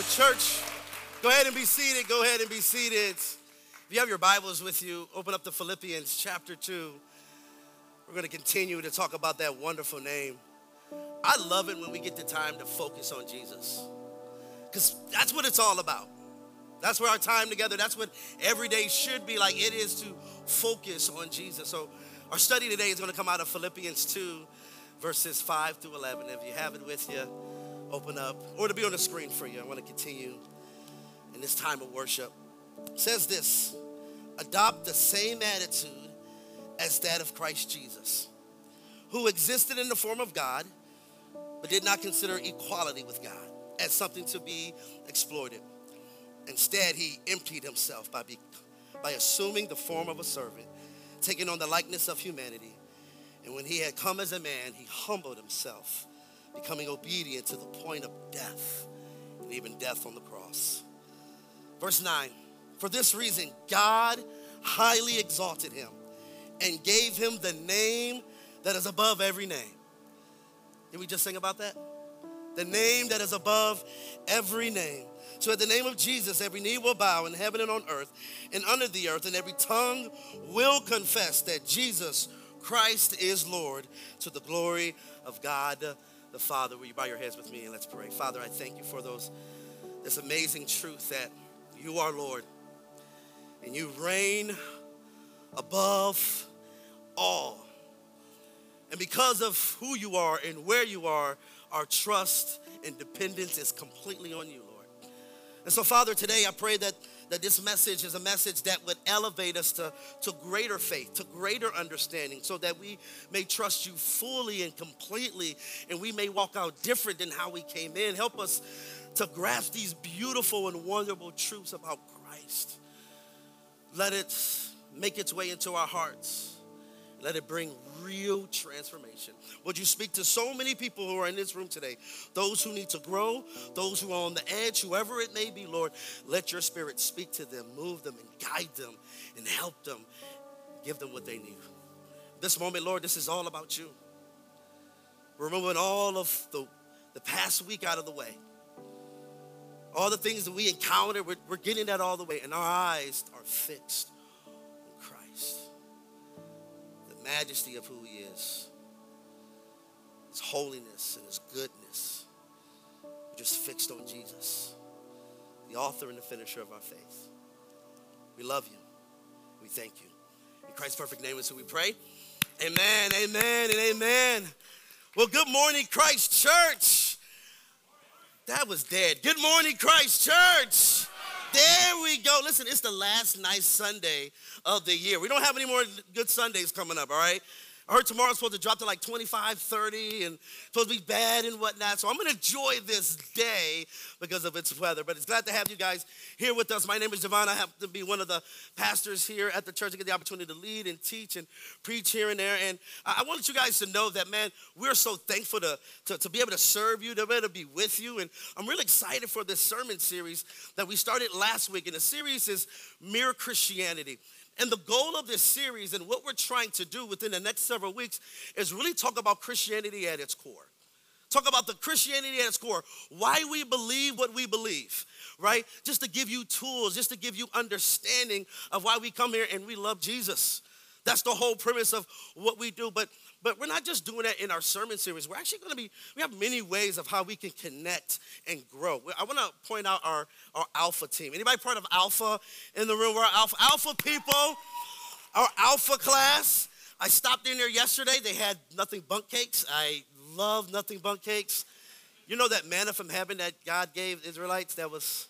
Well, church, go ahead and be seated. Go ahead and be seated. If you have your Bibles with you, open up to Philippians chapter 2. We're going to continue to talk about that wonderful name. I love it when we get the time to focus on Jesus because that's what it's all about. That's where our time together, that's what every day should be like. It is to focus on Jesus. So, our study today is going to come out of Philippians 2, verses 5 through 11. If you have it with you, open up, or to be on the screen for you. I want to continue in this time of worship. It says this adopt the same attitude as that of Christ Jesus, who existed in the form of God, but did not consider equality with God as something to be exploited. Instead, he emptied himself by, be, by assuming the form of a servant, taking on the likeness of humanity. And when he had come as a man, he humbled himself becoming obedient to the point of death, and even death on the cross. Verse 9 For this reason, God highly exalted him and gave him the name that is above every name. Did we just sing about that? The name that is above every name. So at the name of Jesus, every knee will bow in heaven and on earth and under the earth, and every tongue will confess that Jesus Christ is Lord to the glory of God the Father. Will you bow your heads with me and let's pray? Father, I thank you for those this amazing truth that you are Lord and you reign above all. And because of who you are and where you are, our trust and dependence is completely on you, Lord. And so, Father, today I pray that that this message is a message that would elevate us to, to greater faith, to greater understanding, so that we may trust you fully and completely, and we may walk out different than how we came in. Help us to grasp these beautiful and wonderful truths about Christ. Let it make its way into our hearts. Let it bring real transformation. Would you speak to so many people who are in this room today? Those who need to grow, those who are on the edge, whoever it may be, Lord, let your spirit speak to them, move them, and guide them, and help them, give them what they need. This moment, Lord, this is all about you. We're removing all of the, the past week out of the way. All the things that we encountered, we're, we're getting that all the way, and our eyes are fixed majesty of who he is, his holiness and his goodness. We're just fixed on Jesus, the author and the finisher of our faith. We love you. We thank you. In Christ's perfect name is who we pray. Amen, amen, and amen. Well, good morning, Christ Church. That was dead. Good morning, Christ Church. There we go. Listen, it's the last nice Sunday of the year. We don't have any more good Sundays coming up, all right? I heard tomorrow's supposed to drop to like 25, 30, and supposed to be bad and whatnot. So I'm gonna enjoy this day because of its weather. But it's glad to have you guys here with us. My name is JoVon. I happen to be one of the pastors here at the church. I get the opportunity to lead and teach and preach here and there. And I want you guys to know that, man, we're so thankful to, to, to be able to serve you, to be able to be with you. And I'm really excited for this sermon series that we started last week. And the series is Mere Christianity. And the goal of this series and what we're trying to do within the next several weeks is really talk about Christianity at its core. Talk about the Christianity at its core, why we believe what we believe, right? Just to give you tools, just to give you understanding of why we come here and we love Jesus. That's the whole premise of what we do. But but we're not just doing that in our sermon series. We're actually going to be, we have many ways of how we can connect and grow. I want to point out our, our Alpha team. Anybody part of Alpha in the room? We're Alpha, Alpha people, our Alpha class. I stopped in there yesterday. They had Nothing Bundt Cakes. I love Nothing Bundt Cakes. You know that manna from heaven that God gave Israelites? That was,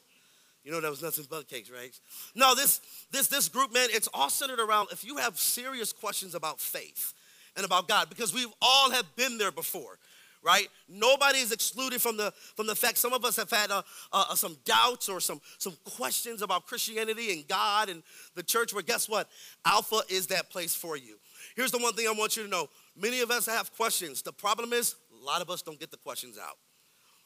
you know, that was nothing but cakes, right? No, this this this group, man, it's all centered around if you have serious questions about faith and about God because we all have been there before right? Nobody is excluded from the from the fact some of us have had uh, uh, some doubts or some some questions about christianity and god and the church where guess what? Alpha is that place for you. Here's the one thing i want you to know. Many of us have questions. The problem is a lot of us don't get the questions out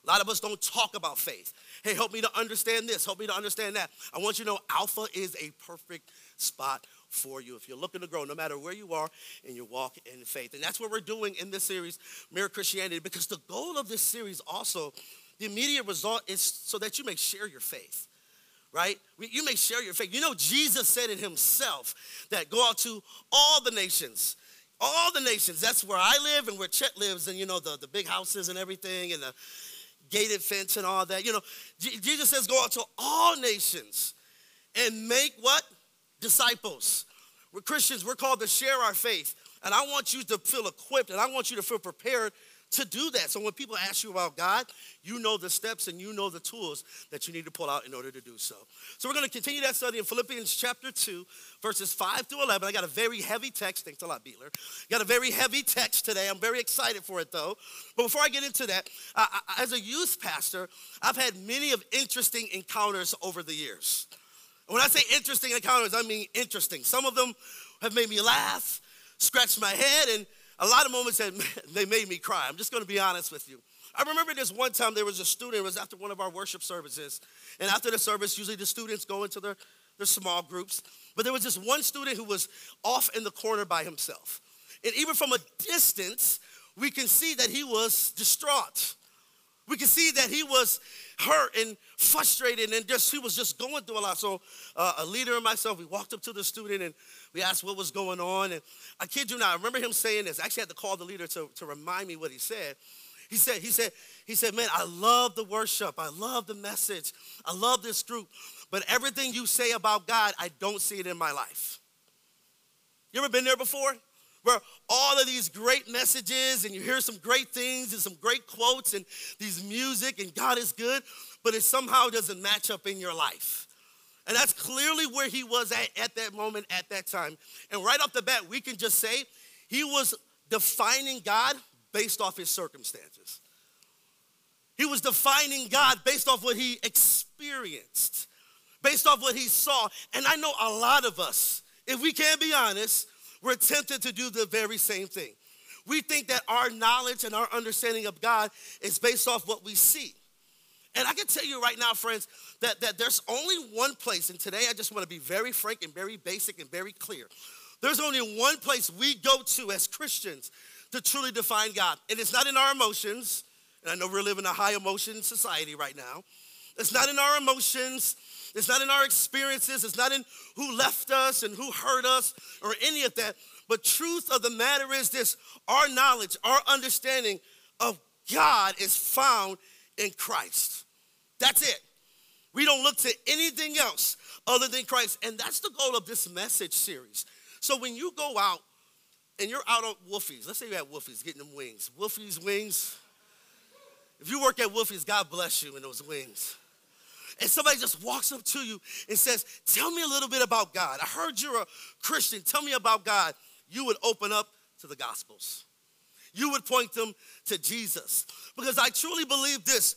a lot of us don't talk about faith hey help me to understand this help me to understand that i want you to know alpha is a perfect spot for you if you're looking to grow, no matter where you are in your walk in faith. And that's what we're doing in this series, Mere Christianity, because the goal of this series also the immediate result is so that you may share your faith right? You may share your faith. You know, Jesus said it himself that go out to all the nations. All the nations. That's where I live and where Chet lives, and you know, the, the big houses and everything, and the gated fence and all that. You know, Jesus says, go out to all nations and make what? Disciples. We're Christians, we're called to share our faith. And I want you to feel equipped and I want you to feel prepared to do that. So when people ask you about God, you know the steps and you know the tools that you need to pull out in order to do so. So we're going to continue that study in Philippians chapter 2, verses 5 through 11. I got a very heavy text. Thanks a lot, Beetler. Got a very heavy text today. I'm very excited for it though. But before I get into that, I, I, as a youth pastor, I've had many of interesting encounters over the years. When I say interesting encounters, I mean interesting. Some of them have made me laugh, scratch my head, and a lot of moments that they made me cry. I'm just going to be honest with you. I remember this one time there was a student, it was after one of our worship services. And after the service, usually the students go into their, their small groups. But there was this one student who was off in the corner by himself. And even from a distance, we can see that he was distraught. We can see that he was hurt and frustrated and just he was just going through a lot. So uh, a leader and myself, we walked up to the student and we asked what was going on. And I kid you not, I remember him saying this. I actually had to call the leader to, to remind me what he said. He said, he said, he said, man, I love the worship. I love the message. I love this group. But everything you say about God, I don't see it in my life. You ever been there before? Where all of these great messages and you hear some great things and some great quotes and these music and God is good, but it somehow doesn't match up in your life. And that's clearly where he was at at that moment, at that time. And right off the bat, we can just say he was defining God based off his circumstances. He was defining God based off what he experienced, based off what he saw. And I know a lot of us, if we can be honest, we're tempted to do the very same thing. We think that our knowledge and our understanding of God is based off what we see. And I can tell you right now, friends, that, that there's only one place, and today I just want to be very frank and very basic and very clear. There's only one place we go to as Christians to truly define God. And it's not in our emotions, and I know we're living a high emotion society right now. It's not in our emotions, it's not in our experiences, it's not in who left us and who hurt us or any of that. But truth of the matter is this our knowledge, our understanding of God is found in Christ. That's it. We don't look to anything else other than Christ. And that's the goal of this message series. So when you go out and you're out on Wolfies, let's say you're at Wolfies getting them wings. Wolfies wings. If you work at Wolfies, God bless you in those wings. And somebody just walks up to you and says, Tell me a little bit about God. I heard you're a Christian. Tell me about God. You would open up to the Gospels. You would point them to Jesus. Because I truly believe this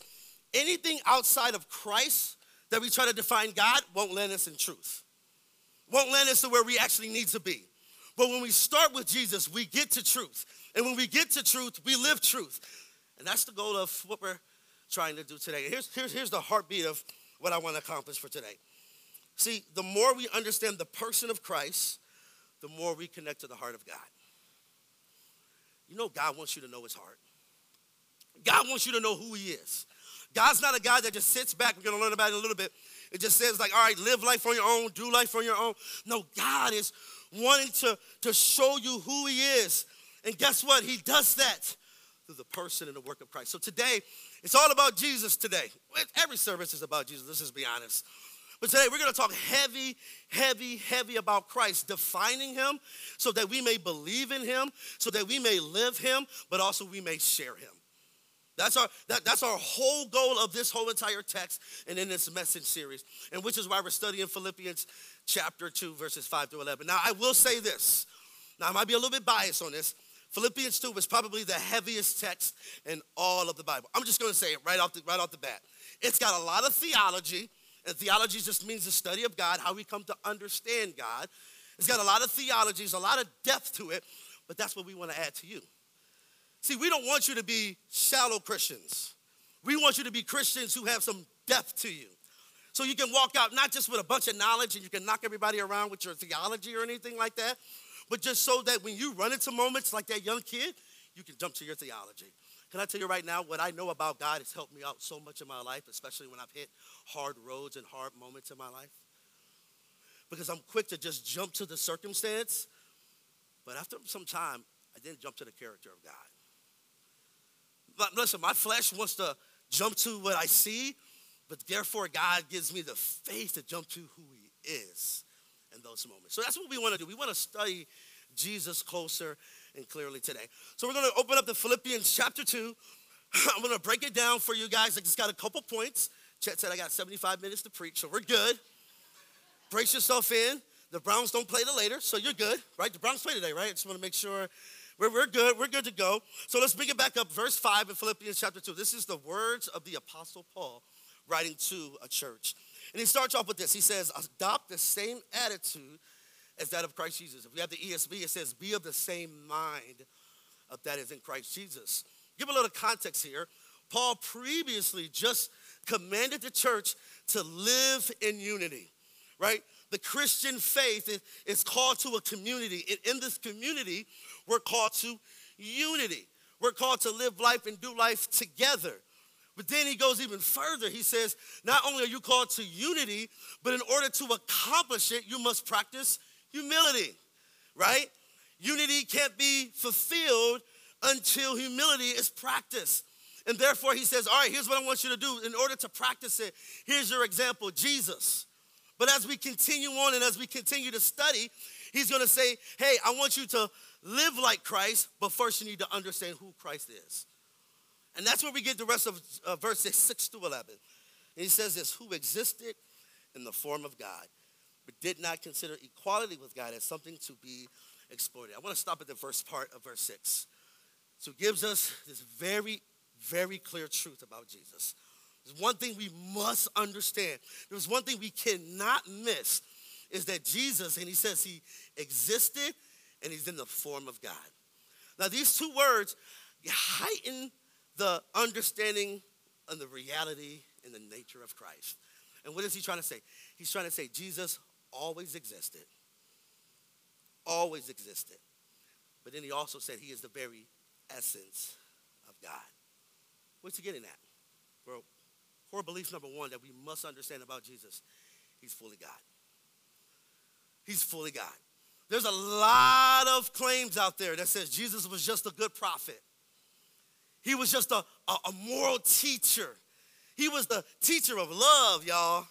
anything outside of Christ that we try to define God won't land us in truth, won't land us to where we actually need to be. But when we start with Jesus, we get to truth. And when we get to truth, we live truth. And that's the goal of what we're trying to do today. Here's, here's, here's the heartbeat of what I want to accomplish for today. See, the more we understand the person of Christ, the more we connect to the heart of God. You know, God wants you to know his heart. God wants you to know who he is. God's not a guy that just sits back. We're going to learn about it in a little bit. It just says, like, all right, live life on your own, do life on your own. No, God is wanting to, to show you who He is. And guess what? He does that through the person and the work of Christ. So today, it's all about Jesus today. Every service is about Jesus, let's just be honest. But today we're going to talk heavy, heavy, heavy about Christ, defining him so that we may believe in him, so that we may live him, but also we may share him. That's our, that, that's our whole goal of this whole entire text and in this message series, and which is why we're studying Philippians chapter 2, verses 5 through 11. Now, I will say this. Now, I might be a little bit biased on this. Philippians 2 is probably the heaviest text in all of the Bible. I'm just going to say it right off, the, right off the bat. It's got a lot of theology, and theology just means the study of God, how we come to understand God. It's got a lot of theologies, a lot of depth to it, but that's what we want to add to you. See, we don't want you to be shallow Christians. We want you to be Christians who have some depth to you. So you can walk out not just with a bunch of knowledge and you can knock everybody around with your theology or anything like that, but just so that when you run into moments like that young kid, you can jump to your theology. Can I tell you right now, what I know about God has helped me out so much in my life, especially when I've hit hard roads and hard moments in my life? Because I'm quick to just jump to the circumstance, but after some time, I didn't jump to the character of God. But listen, my flesh wants to jump to what I see, but therefore God gives me the faith to jump to who He is in those moments. So that's what we want to do. We want to study Jesus closer and clearly today. So we're going to open up the Philippians chapter 2. I'm going to break it down for you guys. I just got a couple points. Chet said I got 75 minutes to preach, so we're good. Brace yourself in. The Browns don't play till later, so you're good, right? The Browns play today, right? I just want to make sure we're, we're good. We're good to go. So let's bring it back up. Verse 5 in Philippians chapter 2. This is the words of the Apostle Paul writing to a church. And he starts off with this. He says, Adopt the same attitude as that of Christ Jesus. If we have the ESV, it says, Be of the same mind of that is in Christ Jesus. Give a little context here. Paul previously just commanded the church to live in unity, right? The Christian faith is called to a community. And in this community, we're called to unity. We're called to live life and do life together. But then he goes even further. He says, not only are you called to unity, but in order to accomplish it, you must practice humility, right? Unity can't be fulfilled until humility is practiced. And therefore, he says, All right, here's what I want you to do. In order to practice it, here's your example Jesus. But as we continue on and as we continue to study, he's gonna say, Hey, I want you to live like Christ, but first you need to understand who Christ is. And that's where we get the rest of uh, verses 6 to 11. And he says this who existed in the form of God but did not consider equality with God as something to be exploited. I want to stop at the first part of verse 6. So it gives us this very, very clear truth about Jesus. There's one thing we must understand. There's one thing we cannot miss is that Jesus, and he says he existed and he's in the form of God. Now, these two words heighten the understanding and the reality and the nature of Christ. And what is he trying to say? He's trying to say Jesus always existed. Always existed. But then he also said he is the very essence of God. What's he getting at? Well, core belief number one that we must understand about Jesus, he's fully God. He's fully God. There's a lot of claims out there that says Jesus was just a good prophet. He was just a, a, a moral teacher. He was the teacher of love, y'all.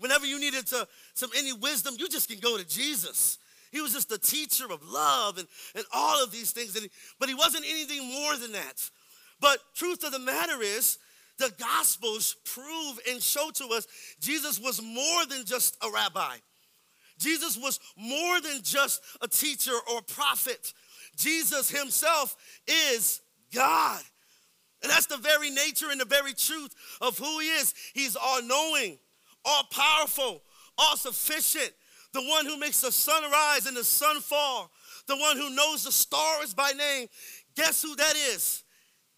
Whenever you needed to, some any wisdom, you just can go to Jesus. He was just a teacher of love and, and all of these things. He, but he wasn't anything more than that. But truth of the matter is, the Gospels prove and show to us Jesus was more than just a rabbi. Jesus was more than just a teacher or prophet. Jesus himself is God. And that's the very nature and the very truth of who he is. He's all knowing, all powerful, all sufficient, the one who makes the sun rise and the sun fall, the one who knows the stars by name. Guess who that is?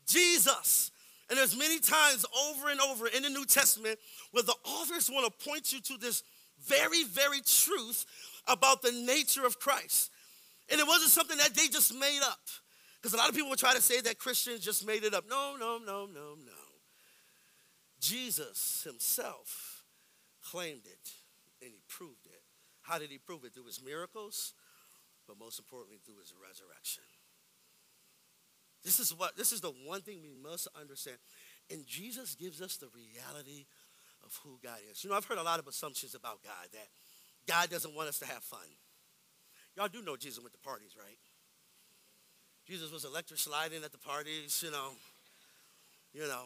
Jesus. And there's many times over and over in the New Testament where the authors want to point you to this very, very truth about the nature of Christ. And it wasn't something that they just made up. Because a lot of people will try to say that Christians just made it up. No, no, no, no, no. Jesus himself claimed it and he proved it. How did he prove it? Through his miracles, but most importantly, through his resurrection. This is what this is the one thing we must understand. And Jesus gives us the reality of who God is. You know, I've heard a lot of assumptions about God that God doesn't want us to have fun. Y'all do know Jesus went to parties, right? Jesus was electric sliding at the parties, you know. You know,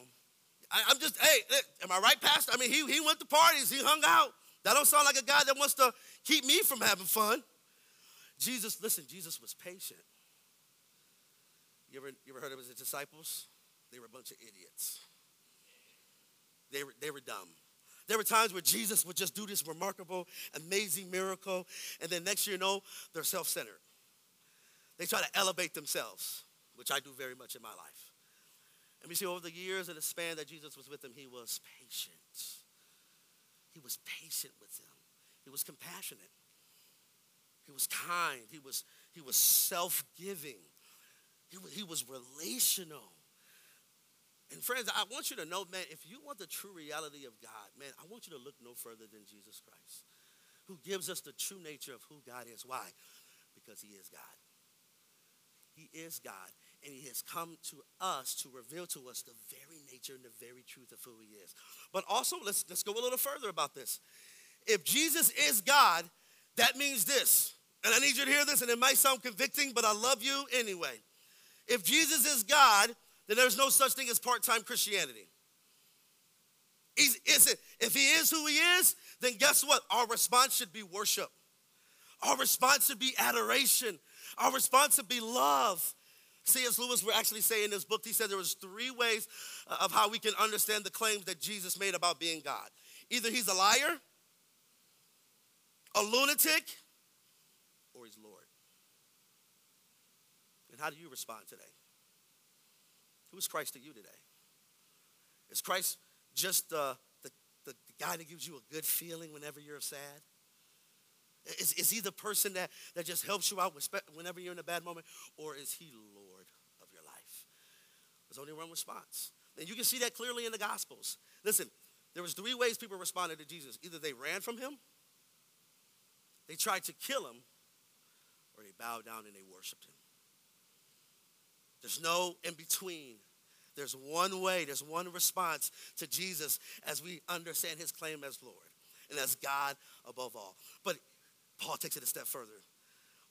I, am just, hey, am I right, Pastor? I mean, he, he went to parties, he hung out. That don't sound like a guy that wants to keep me from having fun. Jesus, listen, Jesus was patient. You ever, you ever heard of his disciples? They were a bunch of idiots. They were, they were dumb. There were times where Jesus would just do this remarkable, amazing miracle, and then next year, you know, they're self centered. They try to elevate themselves, which I do very much in my life. And we see over the years and the span that Jesus was with them, he was patient. He was patient with them. He was compassionate. He was kind. He was, he was self giving. He, he was relational. And friends, I want you to know, man, if you want the true reality of God, man, I want you to look no further than Jesus Christ, who gives us the true nature of who God is. Why? Because he is God. Is God, and he has come to us to reveal to us the very nature and the very truth of who he is. But also, let's, let's go a little further about this. If Jesus is God, that means this, and I need you to hear this, and it might sound convicting, but I love you anyway. If Jesus is God, then there's no such thing as part time Christianity. He's, if he is who he is, then guess what? Our response should be worship. Our response should be adoration. Our response should be love. C.S. Lewis will actually say in his book, he said there was three ways uh, of how we can understand the claims that Jesus made about being God. Either he's a liar, a lunatic, or he's Lord. And how do you respond today? Who is Christ to you today? Is Christ just uh, the, the, the guy that gives you a good feeling whenever you're sad? Is, is he the person that, that just helps you out whenever you're in a bad moment? Or is he Lord of your life? There's only one response. And you can see that clearly in the Gospels. Listen, there was three ways people responded to Jesus. Either they ran from him, they tried to kill him, or they bowed down and they worshiped him. There's no in between. There's one way, there's one response to Jesus as we understand his claim as Lord and as God above all. But Paul takes it a step further.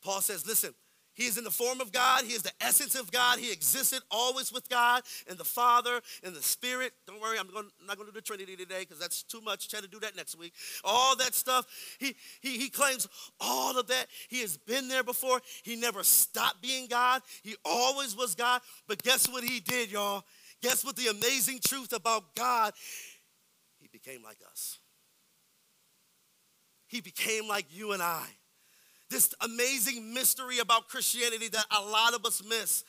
Paul says, listen, he is in the form of God. He is the essence of God. He existed always with God and the Father and the Spirit. Don't worry, I'm, going, I'm not going to do the Trinity today because that's too much. Try to do that next week. All that stuff. He, he, he claims all of that. He has been there before. He never stopped being God. He always was God. But guess what he did, y'all? Guess what the amazing truth about God? He became like us. He became like you and I this amazing mystery about Christianity that a lot of us miss.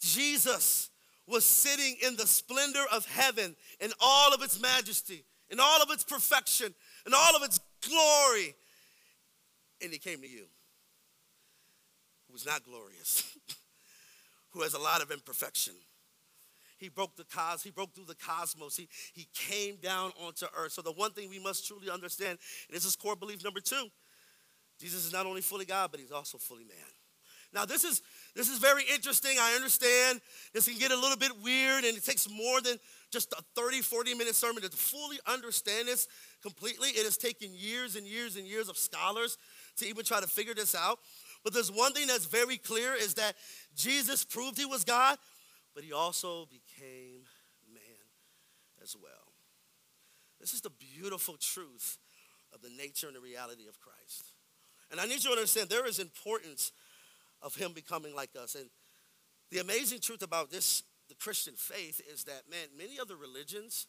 Jesus was sitting in the splendor of heaven in all of its majesty, in all of its perfection, in all of its glory. And he came to you, who is not glorious, who has a lot of imperfection. He broke the cos, he broke through the cosmos. He, he came down onto earth. So the one thing we must truly understand, and this is core belief number two, Jesus is not only fully God, but he's also fully man. Now, this is this is very interesting. I understand this can get a little bit weird, and it takes more than just a 30, 40 minute sermon to fully understand this completely. It has taken years and years and years of scholars to even try to figure this out. But there's one thing that's very clear is that Jesus proved he was God, but he also became man as well. This is the beautiful truth of the nature and the reality of Christ. And I need you to understand there is importance of him becoming like us. And the amazing truth about this, the Christian faith, is that, man, many other religions,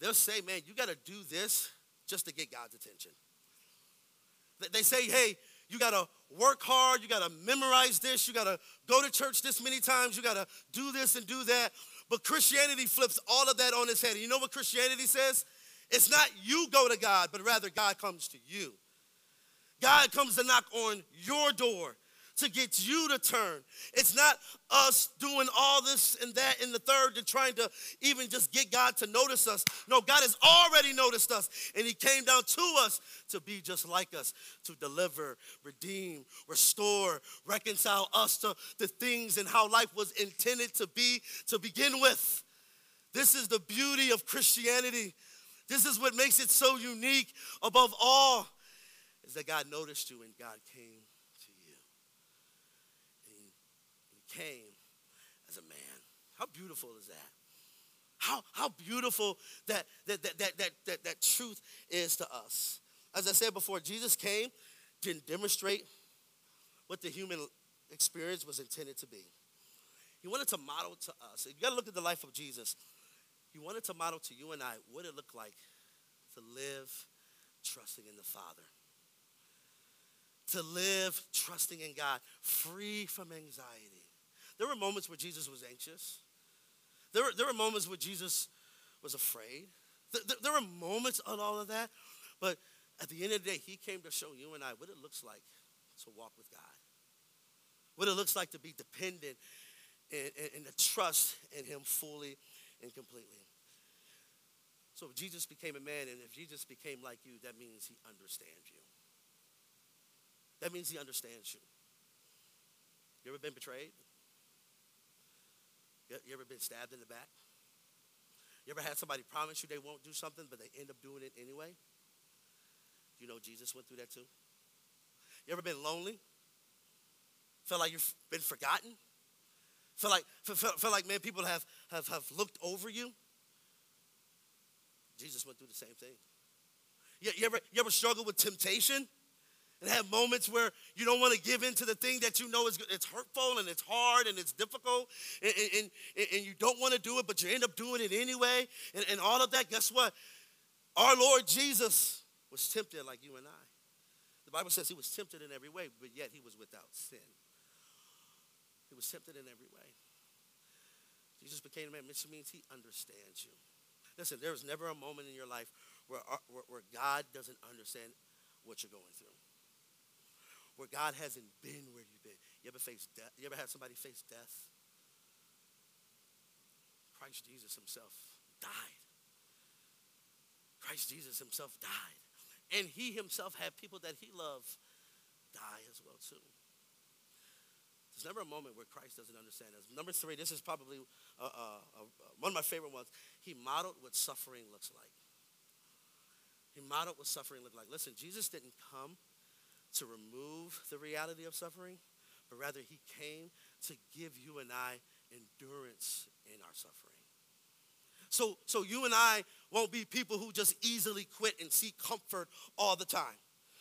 they'll say, man, you got to do this just to get God's attention. They say, hey, you got to work hard, you got to memorize this, you got to go to church this many times, you got to do this and do that. But Christianity flips all of that on its head. And you know what Christianity says? It's not you go to God, but rather God comes to you. God comes to knock on your door to get you to turn. It's not us doing all this and that and the third and trying to even just get God to notice us. No, God has already noticed us and He came down to us to be just like us, to deliver, redeem, restore, reconcile us to the things and how life was intended to be to begin with. This is the beauty of Christianity. This is what makes it so unique above all is that God noticed you and God came to you. And he, he came as a man. How beautiful is that? How, how beautiful that that, that, that, that, that, that truth is to us. As I said before, Jesus came to demonstrate what the human experience was intended to be. He wanted to model to us. You got to look at the life of Jesus. He wanted to model to you and I what it looked like to live trusting in the Father to live trusting in God, free from anxiety. There were moments where Jesus was anxious. There were, there were moments where Jesus was afraid. There, there were moments on all of that. But at the end of the day, he came to show you and I what it looks like to walk with God, what it looks like to be dependent and, and, and to trust in him fully and completely. So if Jesus became a man and if Jesus became like you, that means he understands you. That means he understands you. You ever been betrayed? You ever been stabbed in the back? You ever had somebody promise you they won't do something, but they end up doing it anyway? You know Jesus went through that too. You ever been lonely? Felt like you've been forgotten? Feel like, feel, feel like man, people have, have, have looked over you? Jesus went through the same thing. You, you, ever, you ever struggle with temptation? And have moments where you don't want to give in to the thing that you know is it's hurtful and it's hard and it's difficult and, and, and you don't want to do it but you end up doing it anyway and, and all of that guess what? Our lord jesus was tempted like you and i. The bible says he was tempted in every way but yet he was without sin. He was tempted in every way. Jesus became a man which means he understands you. Listen there is never a moment in your life where, uh, where, where god doesn't understand what you're going through where God hasn't been where you've been. You ever face death? You ever had somebody face death? Christ Jesus himself died. Christ Jesus himself died. And he himself had people that he loved die as well too. There's never a moment where Christ doesn't understand us. Number three, this is probably uh, uh, uh, one of my favorite ones. He modeled what suffering looks like. He modeled what suffering looked like. Listen, Jesus didn't come to remove the reality of suffering, but rather he came to give you and I endurance in our suffering. So, so you and I won't be people who just easily quit and seek comfort all the time.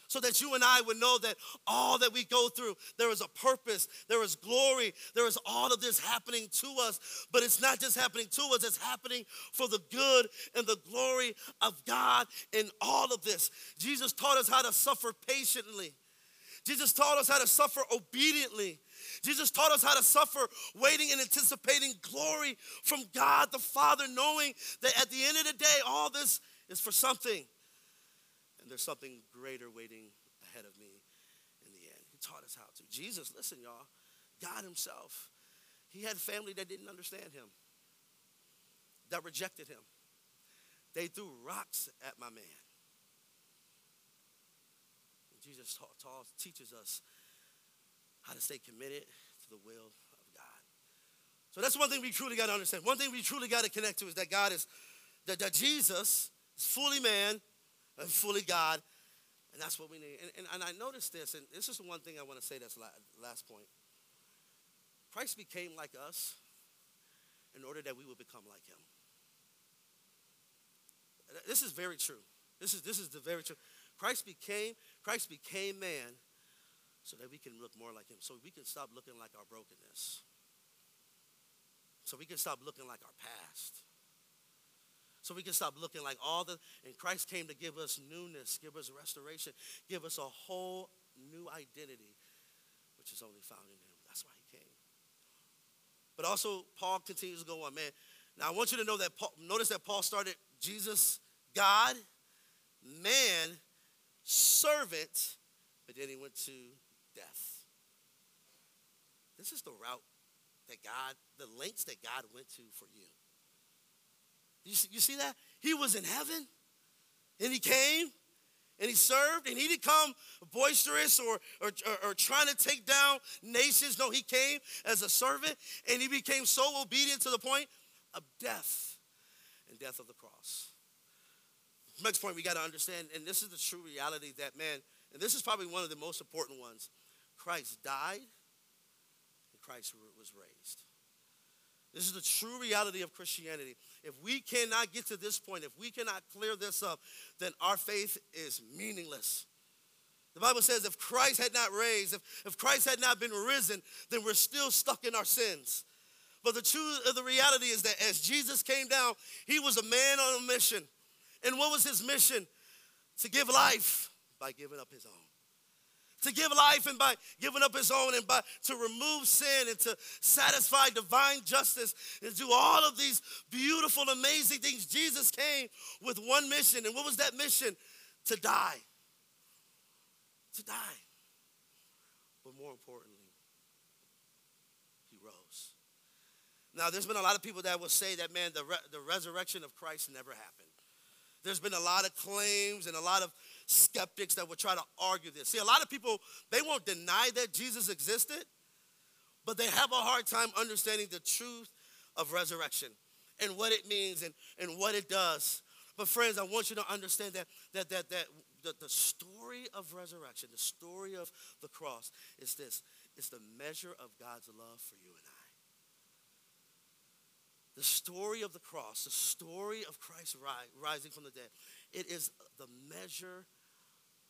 So that you and I would know that all that we go through, there is a purpose, there is glory, there is all of this happening to us. But it's not just happening to us, it's happening for the good and the glory of God in all of this. Jesus taught us how to suffer patiently. Jesus taught us how to suffer obediently. Jesus taught us how to suffer waiting and anticipating glory from God the Father, knowing that at the end of the day, all this is for something. And there's something greater waiting ahead of me in the end. He taught us how to. Jesus, listen, y'all, God Himself, He had family that didn't understand Him, that rejected Him. They threw rocks at my man. Jesus taught, taught, teaches us how to stay committed to the will of God. So that's one thing we truly got to understand. One thing we truly got to connect to is that God is, that, that Jesus is fully man and fully God. And that's what we need. And, and, and I noticed this, and this is the one thing I want to say that's la- last point. Christ became like us in order that we would become like him. This is very true. This is, this is the very true. Christ became, Christ became man so that we can look more like him. So we can stop looking like our brokenness. So we can stop looking like our past. So we can stop looking like all the, and Christ came to give us newness, give us restoration, give us a whole new identity, which is only found in him. That's why he came. But also, Paul continues to go on, man. Now I want you to know that Paul, notice that Paul started Jesus, God, man, servant, but then he went to death. This is the route that God, the lengths that God went to for you. You see, you see that? He was in heaven and he came and he served and he didn't come boisterous or, or, or, or, trying to take down nations. No, he came as a servant and he became so obedient to the point of death and death of the cross next point we got to understand, and this is the true reality that, man, and this is probably one of the most important ones Christ died and Christ was raised. This is the true reality of Christianity. If we cannot get to this point, if we cannot clear this up, then our faith is meaningless. The Bible says if Christ had not raised, if, if Christ had not been risen, then we're still stuck in our sins. But the truth of the reality is that as Jesus came down, he was a man on a mission. And what was his mission? To give life by giving up his own. To give life and by giving up his own and by to remove sin and to satisfy divine justice and do all of these beautiful, amazing things. Jesus came with one mission. And what was that mission? To die. To die. But more importantly, he rose. Now, there's been a lot of people that will say that, man, the, re- the resurrection of Christ never happened. There's been a lot of claims and a lot of skeptics that will try to argue this. See, a lot of people, they won't deny that Jesus existed, but they have a hard time understanding the truth of resurrection and what it means and, and what it does. But friends, I want you to understand that that that that the, the story of resurrection, the story of the cross is this. It's the measure of God's love for you and I. The story of the cross, the story of Christ rising from the dead, it is the measure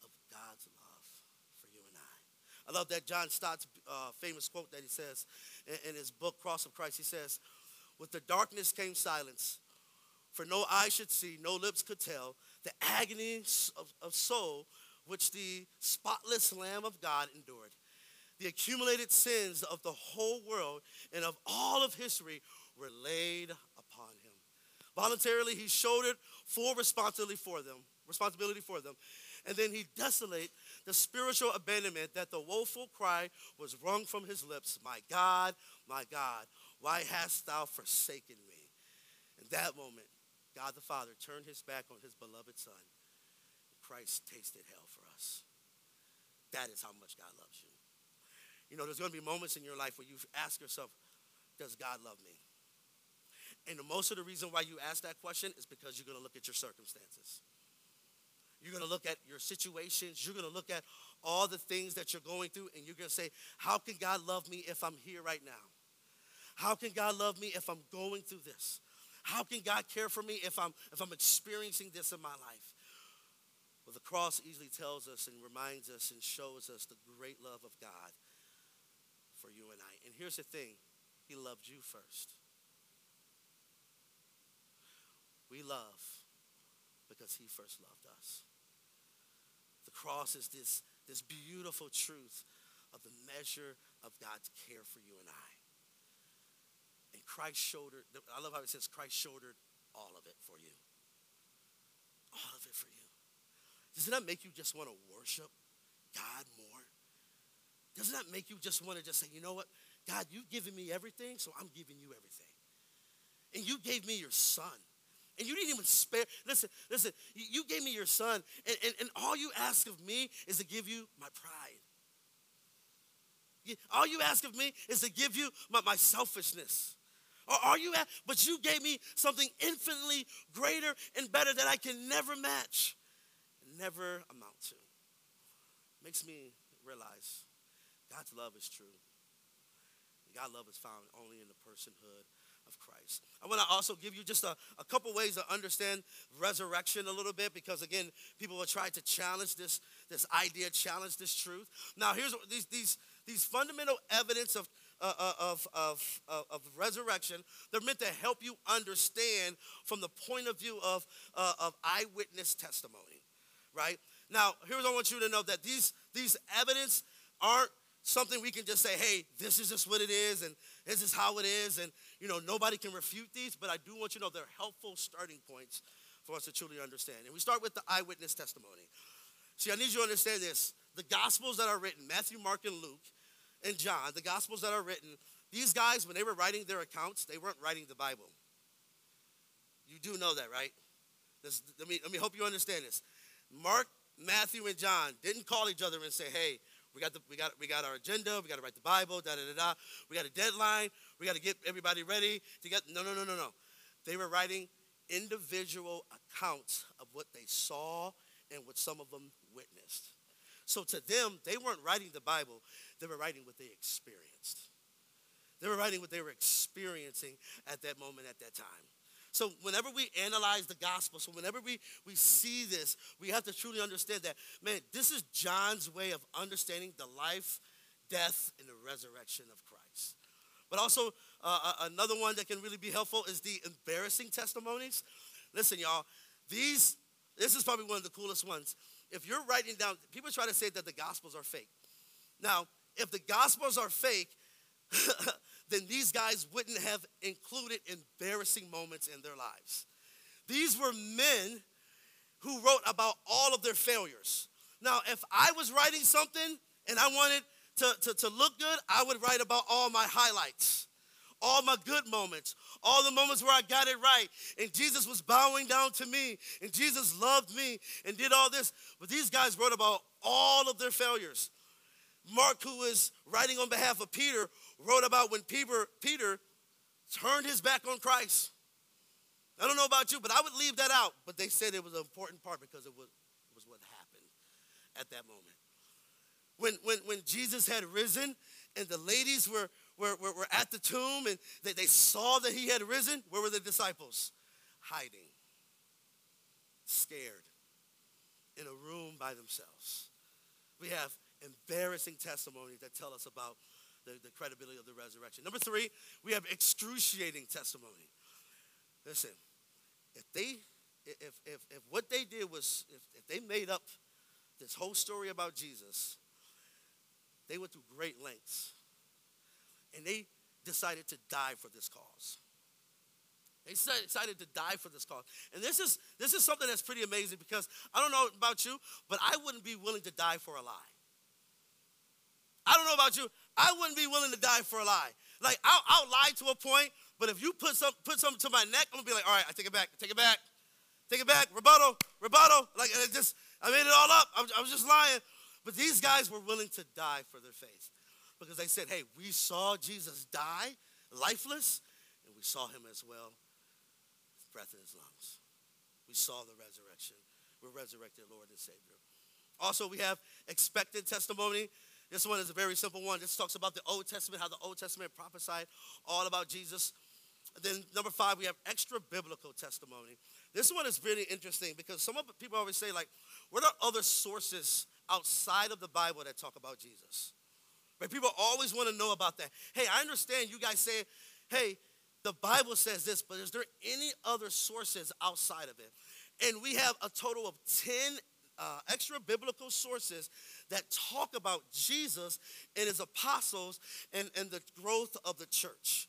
of God's love for you and I. I love that John Stott's uh, famous quote that he says in, in his book, Cross of Christ. He says, With the darkness came silence, for no eye should see, no lips could tell, the agony of, of soul which the spotless Lamb of God endured. The accumulated sins of the whole world and of all of history were laid upon him. Voluntarily, he shouldered full responsibility for them, responsibility for them. And then he desolate the spiritual abandonment that the woeful cry was wrung from his lips, My God, my God, why hast thou forsaken me? In that moment, God the Father turned his back on his beloved Son. Christ tasted hell for us. That is how much God loves you. You know, there's going to be moments in your life where you ask yourself, Does God love me? And most of the reason why you ask that question is because you're going to look at your circumstances. You're going to look at your situations. You're going to look at all the things that you're going through, and you're going to say, How can God love me if I'm here right now? How can God love me if I'm going through this? How can God care for me if I'm, if I'm experiencing this in my life? Well, the cross easily tells us and reminds us and shows us the great love of God for you and I. And here's the thing He loved you first. We love because he first loved us. The cross is this, this beautiful truth of the measure of God's care for you and I. And Christ shouldered, I love how it says Christ shouldered all of it for you. All of it for you. Doesn't that make you just want to worship God more? Doesn't that make you just want to just say, you know what? God, you've given me everything, so I'm giving you everything. And you gave me your son. And you didn't even spare. Listen, listen, you gave me your son, and, and, and all you ask of me is to give you my pride. All you ask of me is to give you my, my selfishness. Or are you at, but you gave me something infinitely greater and better that I can never match, never amount to. Makes me realize God's love is true. God's love is found only in the personhood of Christ. I want to also give you just a, a couple ways to understand resurrection a little bit because, again, people will try to challenge this, this idea, challenge this truth. Now, here's these, these, these fundamental evidence of, uh, uh of, of, of, of, resurrection. They're meant to help you understand from the point of view of, uh, of eyewitness testimony, right? Now, here's what I want you to know that these, these evidence aren't something we can just say, hey, this is just what it is, and this is how it is, and you know, nobody can refute these, but I do want you to know they're helpful starting points for us to truly understand. And we start with the eyewitness testimony. See, I need you to understand this. The gospels that are written, Matthew, Mark, and Luke, and John, the gospels that are written, these guys, when they were writing their accounts, they weren't writing the Bible. You do know that, right? This, let, me, let me hope you understand this. Mark, Matthew, and John didn't call each other and say, hey, we got, the, we, got, we got our agenda. We got to write the Bible. Da da da da. We got a deadline. We got to get everybody ready to get. No, no, no, no, no. They were writing individual accounts of what they saw and what some of them witnessed. So to them, they weren't writing the Bible. They were writing what they experienced. They were writing what they were experiencing at that moment, at that time. So whenever we analyze the gospel, so whenever we, we see this, we have to truly understand that, man, this is John's way of understanding the life, death, and the resurrection of Christ. But also, uh, uh, another one that can really be helpful is the embarrassing testimonies. Listen, y'all, these, this is probably one of the coolest ones. If you're writing down, people try to say that the gospels are fake. Now, if the gospels are fake, then these guys wouldn't have included embarrassing moments in their lives. These were men who wrote about all of their failures. Now, if I was writing something and I wanted to, to, to look good, I would write about all my highlights, all my good moments, all the moments where I got it right, and Jesus was bowing down to me, and Jesus loved me and did all this. But these guys wrote about all of their failures. Mark, who is writing on behalf of Peter, wrote about when Peter, Peter turned his back on Christ. I don't know about you, but I would leave that out. But they said it was an important part because it was, it was what happened at that moment. When, when, when Jesus had risen and the ladies were, were, were, were at the tomb and they, they saw that he had risen, where were the disciples? Hiding, scared, in a room by themselves. We have embarrassing testimonies that tell us about the, the credibility of the resurrection. Number three, we have excruciating testimony. Listen, if they if if if what they did was if, if they made up this whole story about Jesus, they went through great lengths. And they decided to die for this cause. They decided to die for this cause. And this is this is something that's pretty amazing because I don't know about you, but I wouldn't be willing to die for a lie. I don't know about you. I wouldn't be willing to die for a lie. Like I'll, I'll lie to a point, but if you put some put something to my neck, I'm gonna be like, all right, I take it back, take it back, take it back, rebuttal, rebuttal. Like it just, I made it all up. I, I was just lying. But these guys were willing to die for their faith because they said, hey, we saw Jesus die lifeless, and we saw him as well, with breath in his lungs. We saw the resurrection. We're resurrected Lord and Savior. Also, we have expected testimony. This one is a very simple one. This talks about the Old Testament, how the Old Testament prophesied all about Jesus. then number five, we have extra biblical testimony. This one is really interesting because some people always say, like, what are other sources outside of the Bible that talk about Jesus? Right? People always want to know about that. Hey, I understand you guys say, hey, the Bible says this, but is there any other sources outside of it? And we have a total of 10 uh, extra biblical sources that talk about Jesus and his apostles and, and the growth of the church.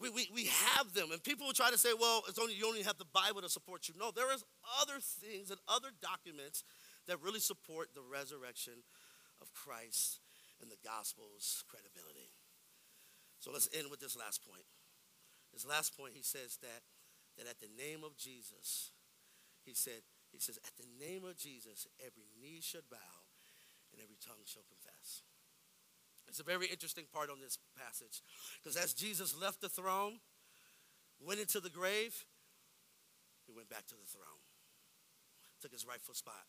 We, we, we have them, and people will try to say, well, it's only, you only have the Bible to support you. No, there is other things and other documents that really support the resurrection of Christ and the gospel's credibility. So let's end with this last point. This last point, he says that, that at the name of Jesus, he said, he says, at the name of Jesus, every knee should bow and every tongue shall confess. It's a very interesting part on this passage because as Jesus left the throne, went into the grave, he went back to the throne, took his rightful spot.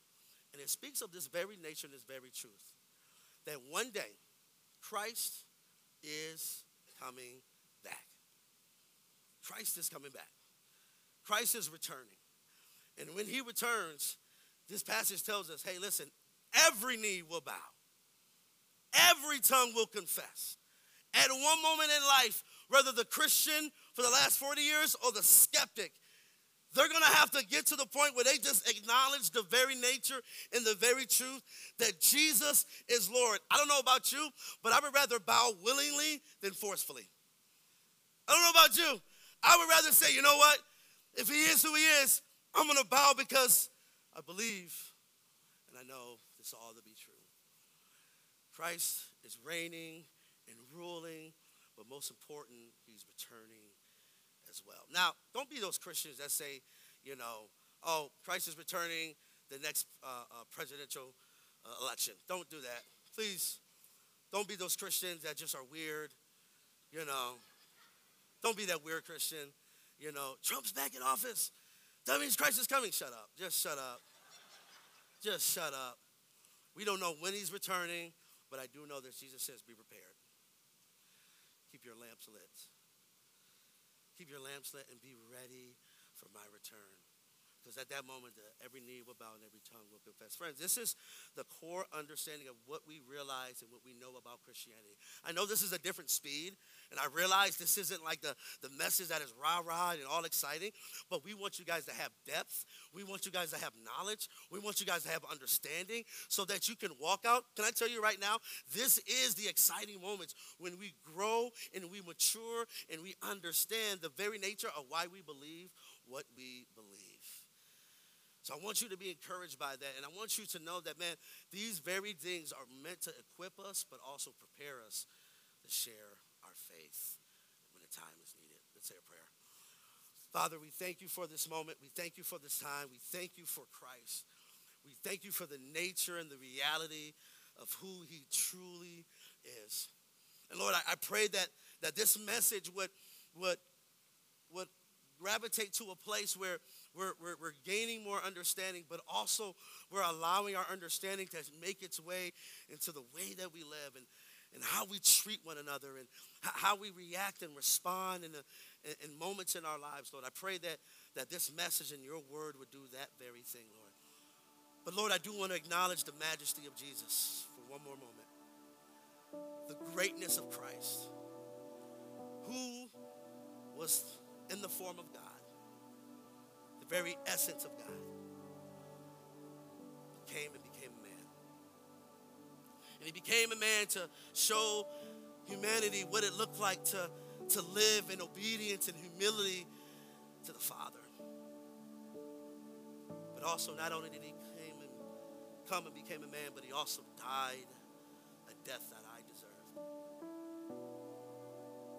And it speaks of this very nature and this very truth that one day Christ is coming back. Christ is coming back. Christ is returning. And when he returns, this passage tells us hey, listen, every knee will bow, every tongue will confess. At one moment in life, whether the Christian for the last 40 years or the skeptic, they're going to have to get to the point where they just acknowledge the very nature and the very truth that Jesus is Lord. I don't know about you, but I would rather bow willingly than forcefully. I don't know about you. I would rather say, you know what? If he is who he is, I'm going to bow because I believe and I know this all to be true. Christ is reigning and ruling, but most important, he's returning as well. Now, don't be those Christians that say, you know, oh, Christ is returning the next uh, uh, presidential uh, election. Don't do that. Please, don't be those Christians that just are weird, you know. Don't be that weird Christian, you know. Trump's back in office. That means Christ is coming. Shut up. Just shut up. Just shut up. We don't know when he's returning, but I do know that Jesus says, be prepared. Keep your lamps lit. Keep your lamps lit and be ready for my return. Because at that moment, every knee will bow and every tongue will confess. Friends, this is the core understanding of what we realize and what we know about Christianity. I know this is a different speed, and I realize this isn't like the, the message that is rah rah and all exciting, but we want you guys to have depth. We want you guys to have knowledge. We want you guys to have understanding so that you can walk out. Can I tell you right now, this is the exciting moments when we grow and we mature and we understand the very nature of why we believe what we believe. So I want you to be encouraged by that. And I want you to know that, man, these very things are meant to equip us, but also prepare us to share our faith your time is needed. Let's say a prayer. Father, we thank you for this moment. We thank you for this time. We thank you for Christ. We thank you for the nature and the reality of who he truly is. And Lord, I, I pray that, that this message would, would, would gravitate to a place where we're, we're, we're, gaining more understanding, but also we're allowing our understanding to make its way into the way that we live and, and how we treat one another and how we react and respond in, in, moments in our lives, Lord. I pray that, that this message and your word would do that very thing, Lord. But Lord, I do want to acknowledge the majesty of Jesus for one more moment the greatness of Christ, who was in the form of God, very essence of God, came and became a man. And he became a man to show humanity what it looked like to, to live in obedience and humility to the Father. But also, not only did he came and come and became a man, but he also died a death that I deserved.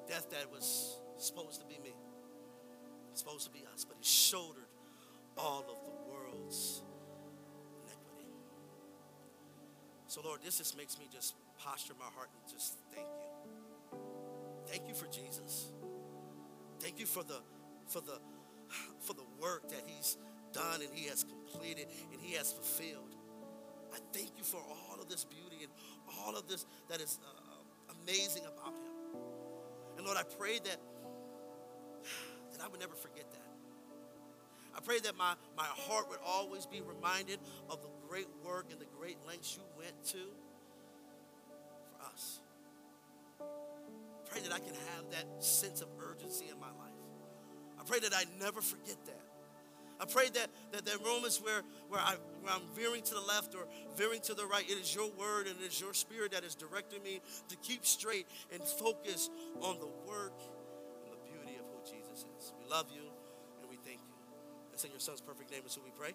death that was supposed to be me, supposed to be us, but he shouldered all of the world's iniquity. So, Lord, this just makes me just posture my heart and just thank you. Thank you for Jesus. Thank you for the for the for the work that he's done and he has completed and he has fulfilled. I thank you for all of this beauty and all of this that is uh, amazing about him. And Lord, I pray that, that I would never forget that. I pray that my, my heart would always be reminded of the great work and the great lengths you went to for us. I pray that I can have that sense of urgency in my life. I pray that I never forget that. I pray that, that are moments where, where, I, where I'm veering to the left or veering to the right, it is your word and it is your spirit that is directing me to keep straight and focus on the work and the beauty of who Jesus is. We love you. It's in your son's perfect name is who we pray.